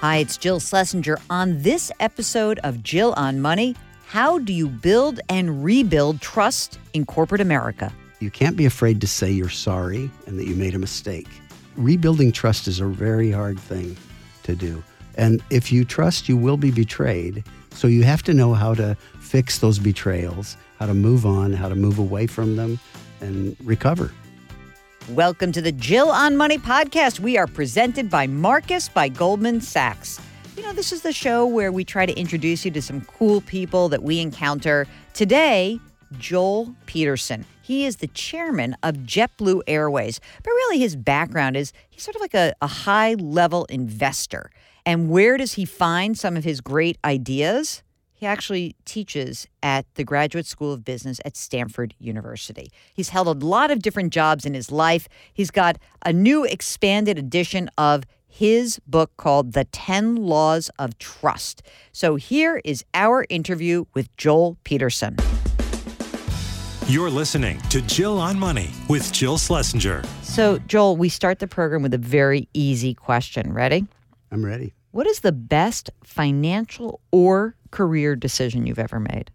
Hi, it's Jill Schlesinger. On this episode of Jill on Money, how do you build and rebuild trust in corporate America? You can't be afraid to say you're sorry and that you made a mistake. Rebuilding trust is a very hard thing to do. And if you trust, you will be betrayed. So you have to know how to fix those betrayals, how to move on, how to move away from them, and recover. Welcome to the Jill on Money podcast. We are presented by Marcus by Goldman Sachs. You know, this is the show where we try to introduce you to some cool people that we encounter. Today, Joel Peterson. He is the chairman of JetBlue Airways. But really, his background is he's sort of like a, a high level investor. And where does he find some of his great ideas? He actually teaches at the Graduate School of Business at Stanford University. He's held a lot of different jobs in his life. He's got a new expanded edition of his book called The 10 Laws of Trust. So here is our interview with Joel Peterson. You're listening to Jill on Money with Jill Schlesinger. So, Joel, we start the program with a very easy question. Ready? I'm ready. What is the best financial or career decision you've ever made?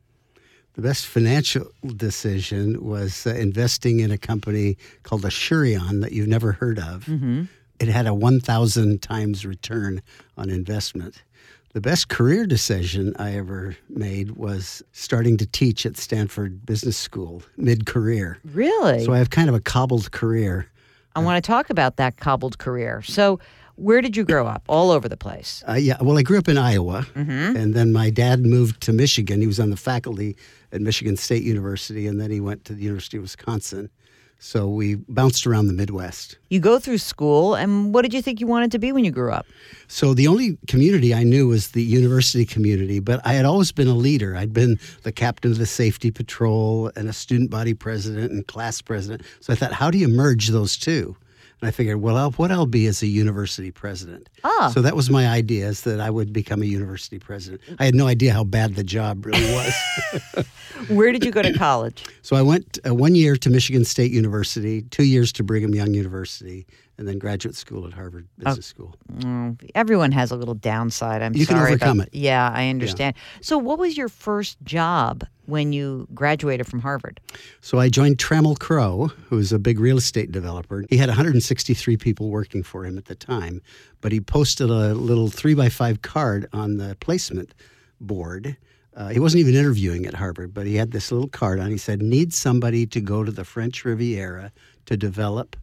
The best financial decision was uh, investing in a company called Asurion that you've never heard of. Mm-hmm. It had a 1,000 times return on investment. The best career decision I ever made was starting to teach at Stanford Business School mid career. Really? So I have kind of a cobbled career. I want to talk about that cobbled career. So, where did you grow up? All over the place. Uh, yeah, well, I grew up in Iowa, mm-hmm. and then my dad moved to Michigan. He was on the faculty at Michigan State University, and then he went to the University of Wisconsin. So we bounced around the Midwest. You go through school, and what did you think you wanted to be when you grew up? So the only community I knew was the university community, but I had always been a leader. I'd been the captain of the safety patrol and a student body president and class president. So I thought, how do you merge those two? And I figured, well, I'll, what I'll be is a university president. Ah. So that was my idea, is that I would become a university president. I had no idea how bad the job really was. Where did you go to college? so I went uh, one year to Michigan State University, two years to Brigham Young University, and then graduate school at Harvard Business School. Mm, everyone has a little downside. I'm You can overcome about- it. Yeah, I understand. So, what was your first job when you graduated from Harvard? So I joined Trammell Crow, who was a big real estate developer. He had 163 people working for him at the time, but he posted a little three by five card on the placement board. Uh, he wasn't even interviewing at Harvard, but he had this little card on. He said, "Need somebody to go to the French Riviera to develop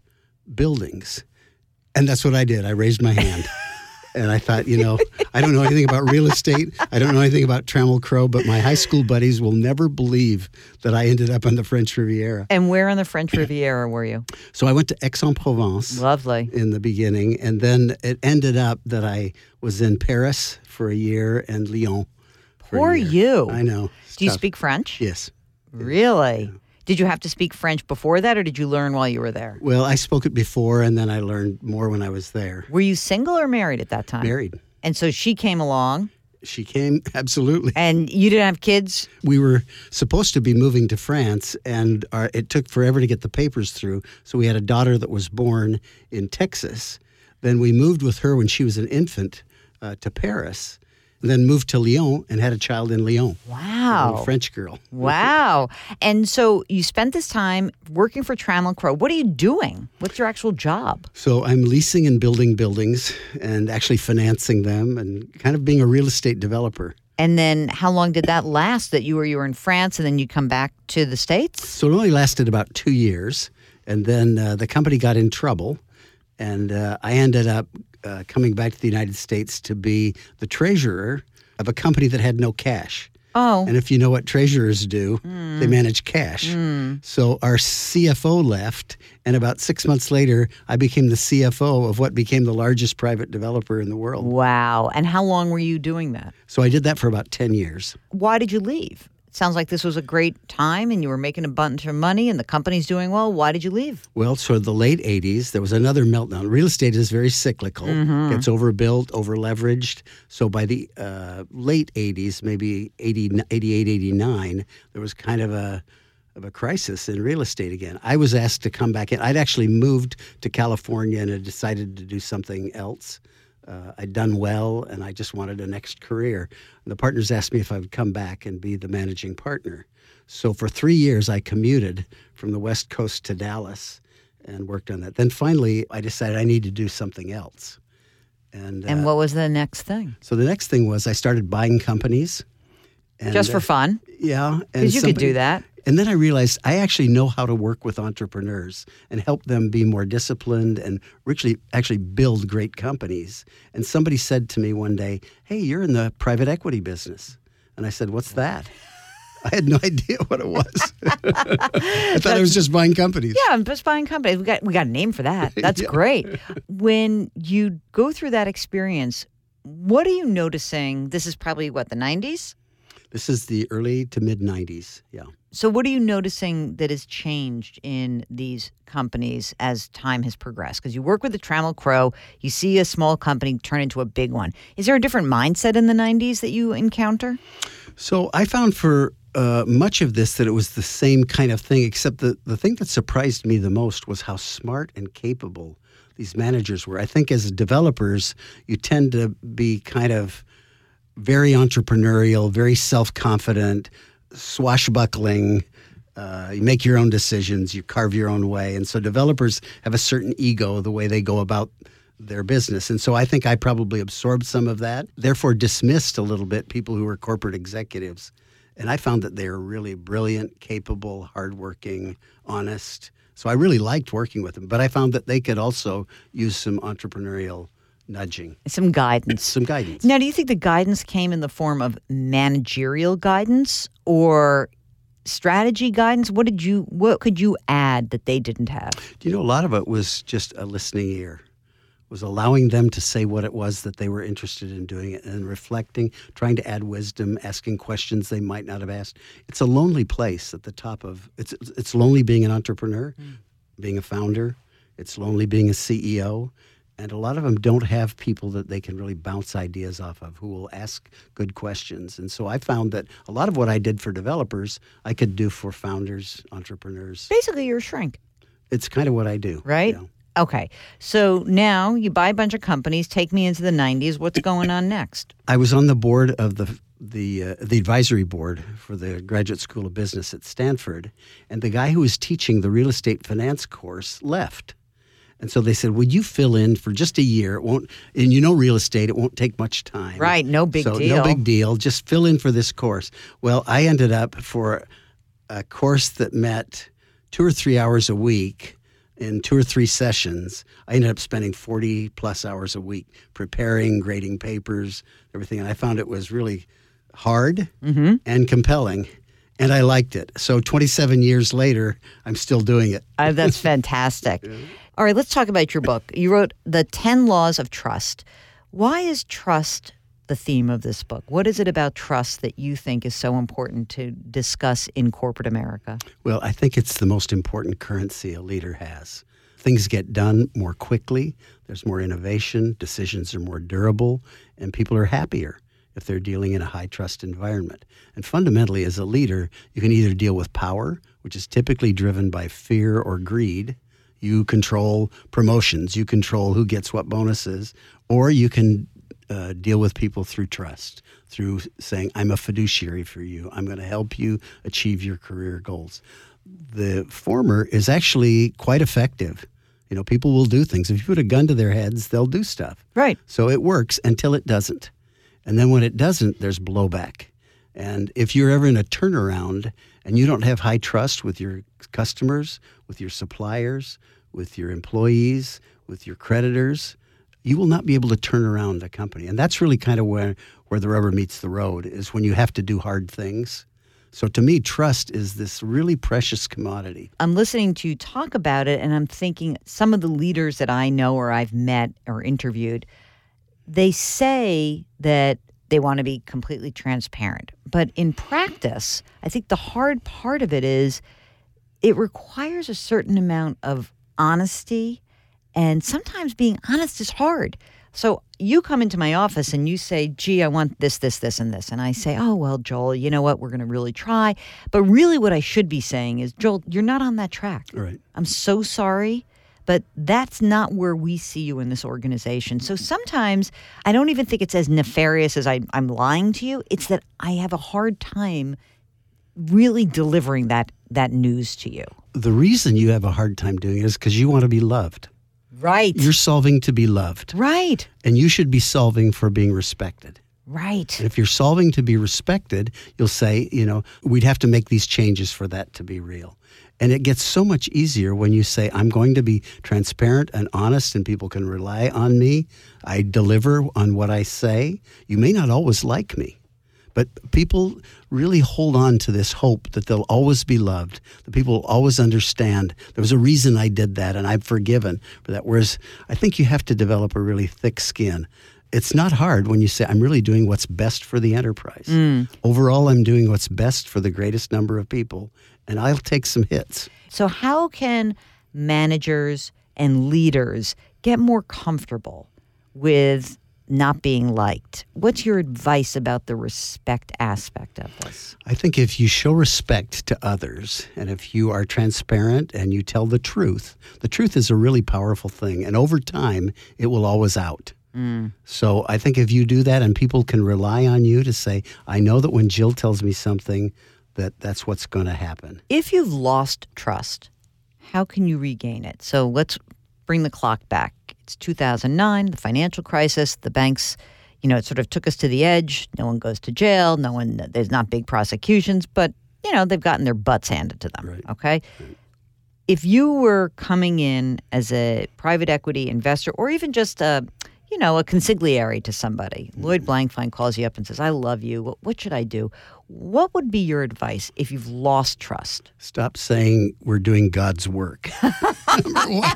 buildings," and that's what I did. I raised my hand. And I thought, you know, I don't know anything about real estate. I don't know anything about Trammell Crow, but my high school buddies will never believe that I ended up on the French Riviera. And where on the French Riviera were you? So I went to Aix-en-Provence Lovely. in the beginning, and then it ended up that I was in Paris for a year and Lyon. for a Poor year. you. I know. It's Do you speak French? Yes. Really? Did you have to speak French before that, or did you learn while you were there? Well, I spoke it before, and then I learned more when I was there. Were you single or married at that time? Married. And so she came along, She came absolutely. and you didn't have kids. we were supposed to be moving to France, and our, it took forever to get the papers through. So we had a daughter that was born in Texas. Then we moved with her when she was an infant uh, to Paris, then moved to Lyon and had a child in Lyon. Wow. French girl. Wow. And so you spent this time working for Trammell Crow. What are you doing? What's your actual job? So I'm leasing and building buildings and actually financing them and kind of being a real estate developer. And then how long did that last that you were you were in France and then you come back to the States? So it only lasted about two years, and then uh, the company got in trouble, and uh, I ended up uh, coming back to the United States to be the treasurer of a company that had no cash. Oh. And if you know what treasurers do, they manage cash. So our CFO left, and about six months later, I became the CFO of what became the largest private developer in the world. Wow. And how long were you doing that? So I did that for about 10 years. Why did you leave? Sounds like this was a great time and you were making a bunch of money and the company's doing well. Why did you leave? Well, so the late 80s, there was another meltdown. Real estate is very cyclical, gets overbuilt, over leveraged. So by the uh, late 80s, maybe 80, 88, 89, there was kind of a of a crisis in real estate again. I was asked to come back in. I'd actually moved to California and had decided to do something else Uh, I'd done well, and I just wanted a next career. And the partners asked me if I would come back and be the managing partner. So for three years, I commuted from the West Coast to Dallas and worked on that. Then finally, I decided I need to do something else. And, And uh, what was the next thing? so the next thing was I started buying companies. And, Just for uh, fun? yeah. Because you could do that. And then I realized I actually know how to work with entrepreneurs and help them be more disciplined and actually actually build great companies. And somebody said to me one day, "Hey, you're in the private equity business." And I said, "What's that?" I had no idea what it was. I thought it was just buying companies. Yeah, I'm just buying companies. We got we got a name for that. That's Yeah. great. When you go through that experience, what are you noticing? This is probably what the 90s. This is the early to mid 90s. Yeah. So, what are you noticing that has changed in these companies as time has progressed? Because you work with the Trammell Crow, you see a small company turn into a big one. Is there a different mindset in the 90s that you encounter? So I found for uh, much of this that it was the same kind of thing, except the, the thing that surprised me the most was how smart and capable these managers were. I think as developers, you tend to be kind of very entrepreneurial, very self confident, swashbuckling. Uh, you make your own decisions, you carve your own way. And so developers have a certain ego the way they go about their business. And so I think I probably absorbed some of that, therefore dismissed a little bit people who were corporate executives. And I found that they were really brilliant, capable, hardworking, honest. So I really liked working with them. But I found that they could also use some entrepreneurial nudging, Some guidance. some guidance. Now, do you think the guidance came in the form of managerial guidance or strategy guidance? What did you what could you add that they didn't have? Do you know a lot of it was just a listening ear, was allowing them to say what it was that they were interested in doing it and reflecting, trying to add wisdom, asking questions they might not have asked. It's a lonely place at the top of it's it's lonely being an entrepreneur, hmm. being a founder. It's lonely being a CEO. And a lot of them don't have people that they can really bounce ideas off of who will ask good questions. And so I found that a lot of what I did for developers, I could do for founders, entrepreneurs. Basically, you're a shrink. It's kind of what I do. right? Yeah. Okay. So now you buy a bunch of companies, take me into the 90s. What's going on next? I was on the board of the the uh, the advisory board for the Graduate School of Business at Stanford, and the guy who was teaching the real estate finance course left. And so they said, "Would you fill in for just a year? It won't, and you know real estate. It won't take much time. Right, no big so deal. No big deal. Just fill in for this course." Well, I ended up for a course that met two or three hours a week in two or three sessions. I ended up spending 40 plus hours a week preparing, grading papers, everything. And I found it was really hard Mm-hmm. and compelling. And I liked it. So 27 years later, I'm still doing it. Uh, that's fantastic. All right, let's talk about your book. You wrote The 10 Laws of Trust. Why is trust the theme of this book? What is it about trust that you think is so important to discuss in corporate America? Well, I think it's the most important currency a leader has. Things get done more quickly, there's more innovation, decisions are more durable, and people are happier if they're dealing in a high trust environment. And fundamentally, as a leader, you can either deal with power, which is typically driven by fear or greed. You control promotions, you control who gets what bonuses, or you can uh, deal with people through trust, through saying, I'm a fiduciary for you. I'm going to help you achieve your career goals. The former is actually quite effective. You know, people will do things. If you put a gun to their heads, they'll do stuff. Right. So it works until it doesn't. And then when it doesn't, there's blowback. And if you're ever in a turnaround and you don't have high trust with your customers, with your suppliers, with your employees, with your creditors, you will not be able to turn around a company. And that's really kind of where, where the rubber meets the road, is when you have to do hard things. So to me, trust is this really precious commodity. I'm listening to you talk about it and I'm thinking some of the leaders that I know or I've met or interviewed, they say that they want to be completely transparent. But in practice, I think the hard part of it is it requires a certain amount of honesty and sometimes being honest is hard. So you come into my office and you say, gee, I want this, this, this, and this. And I say, oh, well, Joel, you know what? We're going to really try. But really, what I should be saying is, Joel, you're not on that track. Right. I'm so sorry, But that's not where we see you in this organization. So mm-hmm. sometimes I don't even think it's as nefarious as I, I'm lying to you. It's that I have a hard time really delivering that that news to you. The reason you have a hard time doing it is because you want to be loved. Right. You're solving to be loved, right. and you should be solving for being respected. Right. And if you're solving to be respected, you'll say, you know, we'd have to make these changes for that to be real. And it gets so much easier when you say, I'm going to be transparent and honest, and people can rely on me. I deliver on what I say. You may not always like me, but people really hold on to this hope that they'll always be loved, that people will always understand. There was a reason I did that, and I'm forgiven for that. Whereas I think you have to develop a really thick skin it's not hard when you say, I'm really doing what's best for the enterprise. Mm. Overall, I'm doing what's best for the greatest number of people, and I'll take some hits. So, how can managers and leaders get more comfortable with not being liked? What's your advice about the respect aspect of this? I think if you show respect to others and if you are transparent and you tell the truth, the truth is a really powerful thing. And over time, it will always out. Mm. So I think if you do that and people can rely on you to say, I know that when Jill tells me something, that that's what's going to happen. If you've lost trust, how can you regain it? So, let's bring the clock back. It's 2009, the financial crisis, the banks. You know, it sort of took us to the edge. No one goes to jail. No one, there's not big prosecutions, but, you know, they've gotten their butts handed to them. Right. Okay. If you were coming in as a private equity investor or even just a, you know, a consigliere to somebody, mm-hmm. Lloyd Blankfein calls you up and says, I love you. What, what should I do? What would be your advice if you've lost trust? Stop saying we're doing God's work. I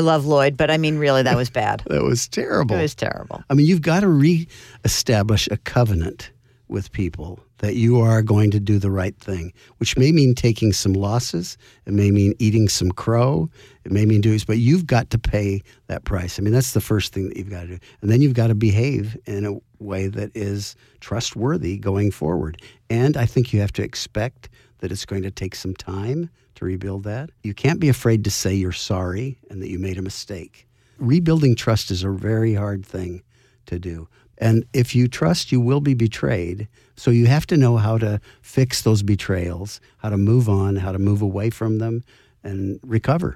love Lloyd, but I mean, really, that was bad. That was terrible. It was terrible. I mean, you've got to reestablish a covenant with people that you are going to do the right thing, which may mean taking some losses. It may mean eating some crow. It may mean doing, but you've got to pay that price. I mean, that's the first thing that you've got to do. And then you've got to behave in a way that is trustworthy going forward. And I think you have to expect that it's going to take some time to rebuild that. You can't be afraid to say you're sorry and that you made a mistake. Rebuilding trust is a very hard thing to do. And if you trust, you will be betrayed. So you have to know how to fix those betrayals, how to move on, how to move away from them, and recover.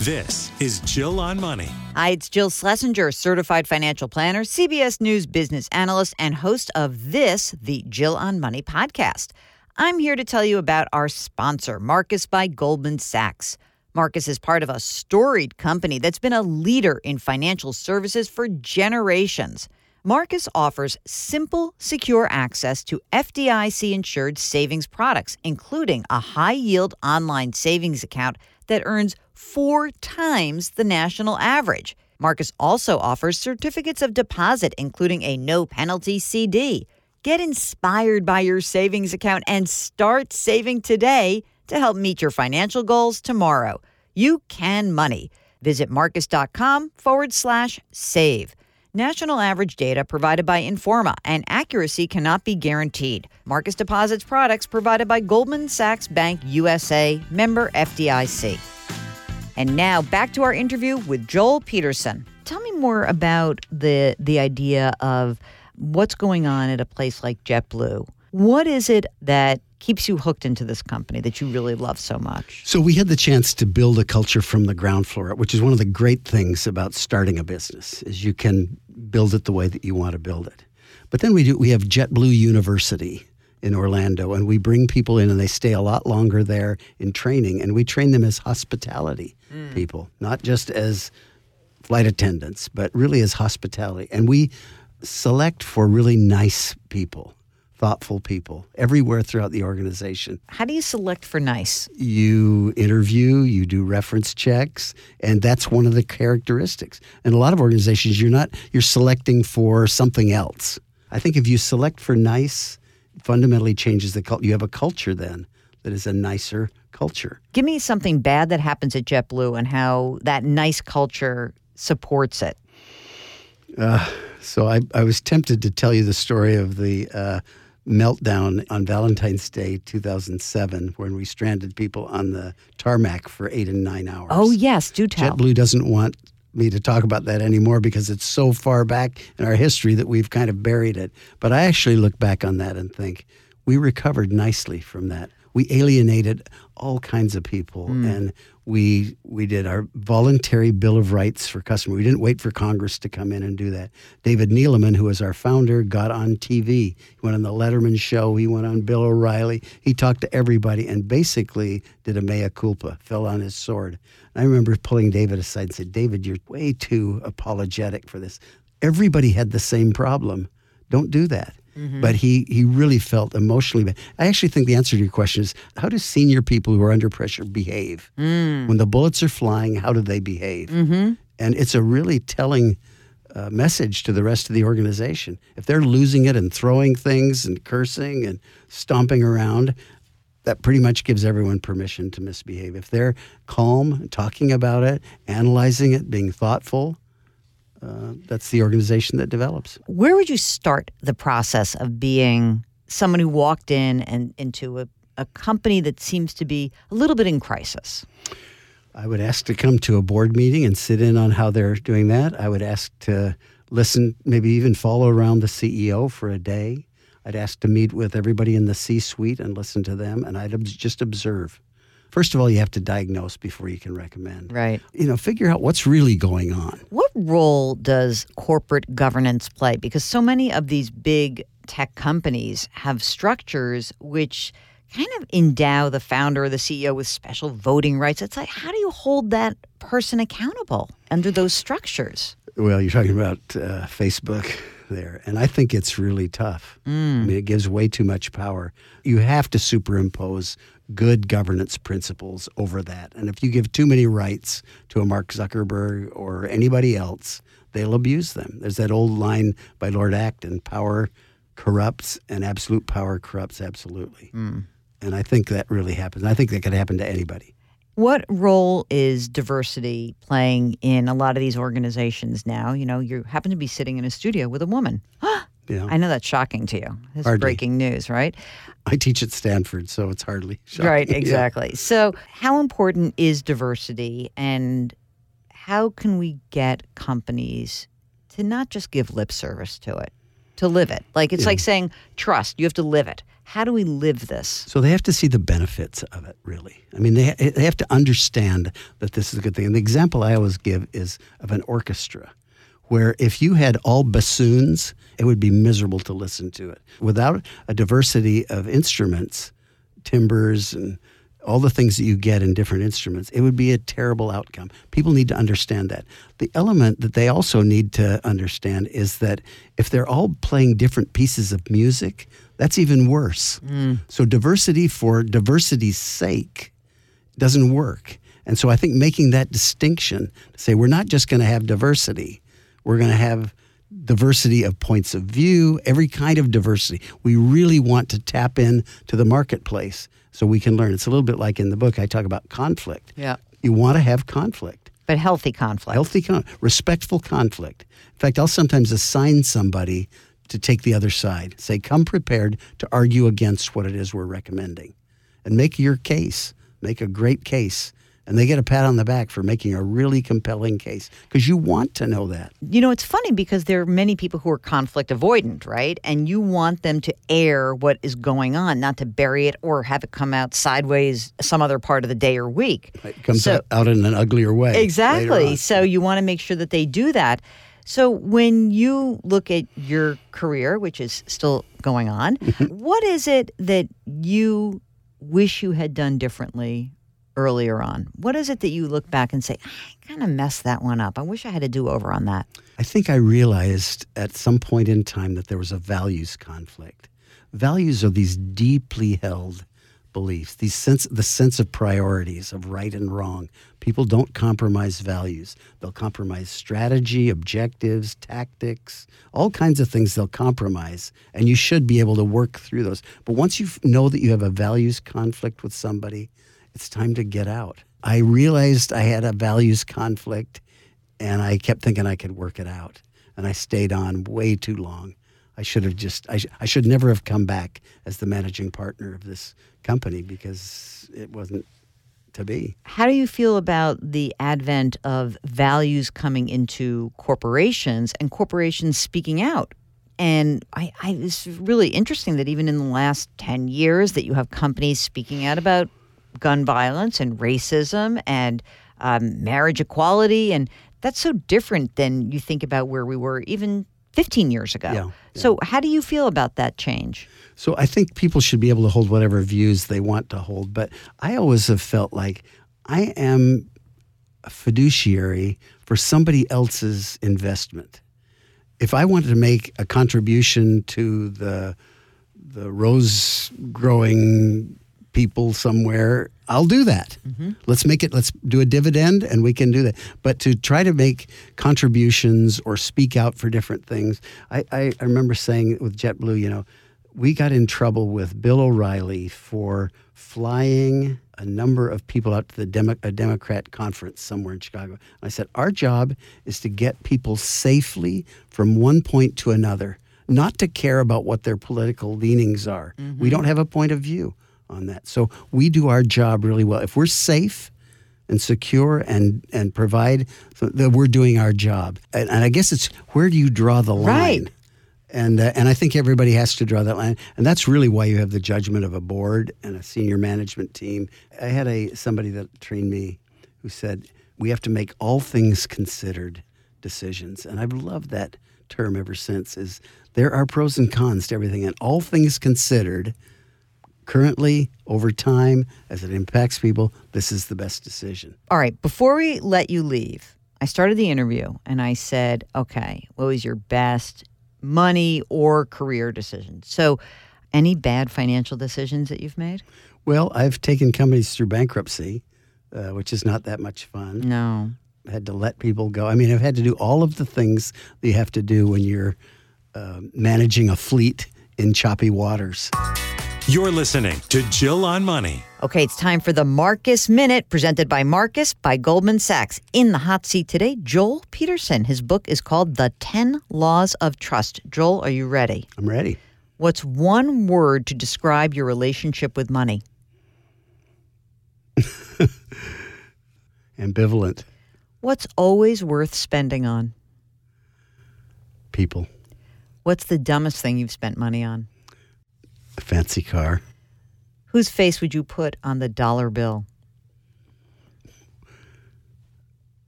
This is Jill on Money. Hi, it's Jill Schlesinger, certified financial planner, CBS News business analyst, and host of this, the Jill on Money podcast. I'm here to tell you about our sponsor, Marcus by Goldman Sachs. Marcus is part of a storied company that's been a leader in financial services for generations. Marcus offers simple, secure access to FDIC insured savings products, including a high yield online savings account that earns four times the national average. Marcus also offers certificates of deposit, including a no penalty CD. Get inspired by your savings account and start saving today to help meet your financial goals tomorrow. You can money. Visit marcus.com forward slash save. National average data provided by Informa and accuracy cannot be guaranteed. Marcus deposits products provided by Goldman Sachs Bank USA, member FDIC. And now back to our interview with Joel Peterson. Tell me more about the the idea of what's going on at a place like JetBlue. What is it that keeps you hooked into this company that you really love so much? So we had the chance to build a culture from the ground floor, which is one of the great things about starting a business is you can build it the way that you want to build it. But then we do we have JetBlue University in Orlando and we bring people in and they stay a lot longer there in training and we train them as hospitality hmm. people, not just as flight attendants, but really as hospitality. And we select for really nice people, thoughtful people everywhere throughout the organization How do you select for nice? you interview, you do reference checks, and that's one of the characteristics. In a lot of organizations, you're not you're selecting for something else. I think if you select for nice, it fundamentally changes the culture. You have a culture then that is a nicer culture. Give me something bad that happens at JetBlue and how that nice culture supports it. So I, I was tempted to tell you the story of the uh, meltdown on Valentine's Day 2007 when we stranded people on the tarmac for eight and nine hours. Oh, yes, do tell. JetBlue doesn't want me to talk about that anymore because it's so far back in our history that we've kind of buried it. But I actually look back on that and think we recovered nicely from that. We alienated all kinds of people hmm. and we we did our voluntary bill of rights for customers. We didn't wait for Congress to come in and do that. David Neeleman, who was our founder, got on TV. He went on the Letterman show. He went on Bill O'Reilly. He talked to everybody and basically did a mea culpa, fell on his sword. I remember pulling David aside and said, David, you're way too apologetic for this. Everybody had the same problem. Don't do that. Mm-hmm. But he, he really felt emotionally bad. I actually think the answer to your question is how do senior people who are under pressure behave? Mm. When the bullets are flying, how do they behave? Mm-hmm. And it's a really telling uh, message to the rest of the organization. If they're losing it and throwing things and cursing and stomping around, that pretty much gives everyone permission to misbehave. If they're calm, talking about it, analyzing it, being thoughtful, uh, that's the organization that develops. Where would you start the process of being someone who walked in and into a, a company that seems to be a little bit in crisis? I would ask to come to a board meeting and sit in on how they're doing that. I would ask to listen, maybe even follow around the CEO for a day. I'd ask to meet with everybody in the C suite and listen to them, and I'd ob- just observe. First of all, you have to diagnose before you can recommend. Right. You know, figure out what's really going on. What role does corporate governance play? Because so many of these big tech companies have structures which kind of endow the founder or the CEO with special voting rights. It's like, how do you hold that person accountable under those structures? Well, you're talking about uh, Facebook there, and I think it's really tough. I mm. mean, it gives way too much power. You have to superimpose good governance principles over that. And if you give too many rights to a Mark Zuckerberg or anybody else, they'll abuse them. There's that old line by Lord Acton power corrupts, and absolute power corrupts absolutely. Mm. And I think that really happens. I think that could happen to anybody. What role is diversity playing in a lot of these organizations now? You know, you happen to be sitting in a studio with a woman. Know, I know that's shocking to you. It's Hardly. breaking news, right? I teach at Stanford, so it's hardly shocking. Right, Yeah. exactly. So, how important is diversity and how can we get companies to not just give lip service to it, to live it? Like it's like saying trust, you have to live it. How do we live this? So they have to see the benefits of it, really. I mean, they, they have to understand that this is a good thing. And the example I always give is of an orchestra, where if you had all bassoons, it would be miserable to listen to it. Without a diversity of instruments, timbers, and all the things that you get in different instruments, it would be a terrible outcome. People need to understand that. The element that they also need to understand is that if they're all playing different pieces of music, that's even worse. Mm. So, diversity for diversity's sake doesn't work. And so, I think making that distinction to say we're not just going to have diversity, we're going to have diversity of points of view, every kind of diversity. We really want to tap in to the marketplace so we can learn. It's a little bit like in the book I talk about conflict. Yeah. You want to have conflict. But healthy conflict. Healthy, con- respectful conflict. In fact, I'll sometimes assign somebody to take the other side. Say, come prepared to argue against what it is we're recommending and make your case, make a great case. And they get a pat on the back for making a really compelling case because you want to know that. You know, it's funny because there are many people who are conflict avoidant, right? And you want them to air what is going on, not to bury it or have it come out sideways some other part of the day or week. It comes So- out, out in an uglier way. Exactly. So you want to make sure that they do that. So when you look at your career, which is still going on, what is it that you wish you had done differently earlier on? What is it that you look back and say, I kind of messed that one up. I wish I had a do over on that. I think I realized at some point in time that there was a values conflict. Values are these deeply held beliefs, these sense the sense of priorities of right and wrong. People don't compromise values. They'll compromise strategy, objectives, tactics, all kinds of things they'll compromise, and you should be able to work through those. But once you know that you have a values conflict with somebody, it's time to get out. I realized I had a values conflict and I kept thinking I could work it out. And I stayed on way too long. I should have just I, sh- I should never have come back as the managing partner of this company because it wasn't to be. How do you feel about the advent of values coming into corporations and corporations speaking out? And I, I it's really interesting that even in the last 10 years that you have companies speaking out about gun violence and racism and um, marriage equality. And that's so different than you think about where we were even 15 years ago. Yeah, yeah. So, how do you feel about that change? So I think people should be able to hold whatever views they want to hold. But I always have felt like I am a fiduciary for somebody else's investment. If I wanted to make a contribution to the the rose growing people somewhere, I'll do that. Mm-hmm. Let's make it, let's do a dividend and we can do that. But to try to make contributions or speak out for different things, I, I, I remember saying with JetBlue, you know, we got in trouble with Bill O'Reilly for flying a number of people out to the Demo- a Democrat conference somewhere in Chicago. And I said, Our job is to get people safely from one point to another, not to care about what their political leanings are. We mm-hmm. don't have a point of view on that. So we do our job really well. If we're safe, and secure and and provide that we're doing our job. And, and I guess it's where do you draw the line? Right. And uh, and I think everybody has to draw that line, and that's really why you have the judgment of a board and a senior management team. I had a somebody that trained me who said we have to make all things considered decisions, and I've loved that term ever since. Is there are pros and cons to everything, and all things considered, currently over time as it impacts people, this is the best decision. All right, before we let you leave, I started the interview and I said, okay, what was your best money or career decision? So, any bad financial decisions that you've made? Well, I've taken companies through bankruptcy, uh, which is not that much fun. No. I had to let people go. I mean, I've had to do all of the things that you have to do when you're uh, managing a fleet in choppy waters. You're listening to Jill on Money. Okay, it's time for the Marcus Minute, presented by Marcus by Goldman Sachs. In the hot seat today, Joel Peterson. His book is called The 10 Laws of Trust. Joel, are you ready? I'm ready. What's one word to describe your relationship with money? Ambivalent What's always worth spending on? people, What's the dumbest thing you've spent money on? Fancy car. Whose face would you put on the dollar bill?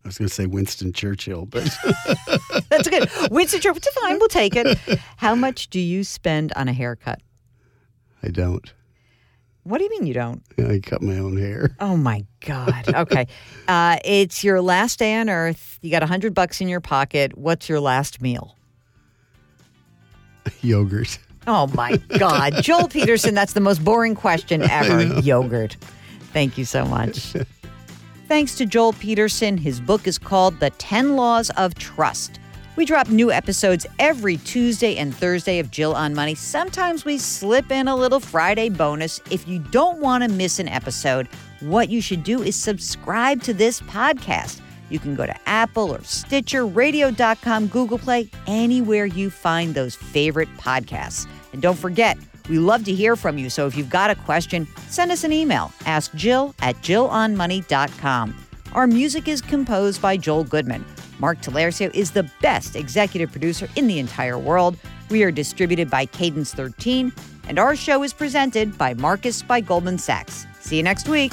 I was going to say Winston Churchill, but That's good. Winston Churchill, fine, we'll take it. How much do you spend on a haircut? I don't. What do you mean you don't? I cut my own hair. Oh my God. Okay. uh, it's your last day on earth. You got a hundred bucks in your pocket. What's your last meal? Yogurt. Oh my God. Joel Peterson, that's the most boring question ever. Yogurt. Thank you so much. Thanks to Joel Peterson. His book is called The 10 Laws of Trust. We drop new episodes every Tuesday and Thursday of Jill on Money. Sometimes we slip in a little Friday bonus. If you don't want to miss an episode, what you should do is subscribe to this podcast. You can go to Apple or Stitcher, radio.com, Google Play, anywhere you find those favorite podcasts. And don't forget, we love to hear from you. So if you've got a question, send us an email. Ask Jill at jillonmoney.com. Our music is composed by Joel Goodman. Mark Talercio is the best executive producer in the entire world. We are distributed by Cadence 13, and our show is presented by Marcus by Goldman Sachs. See you next week.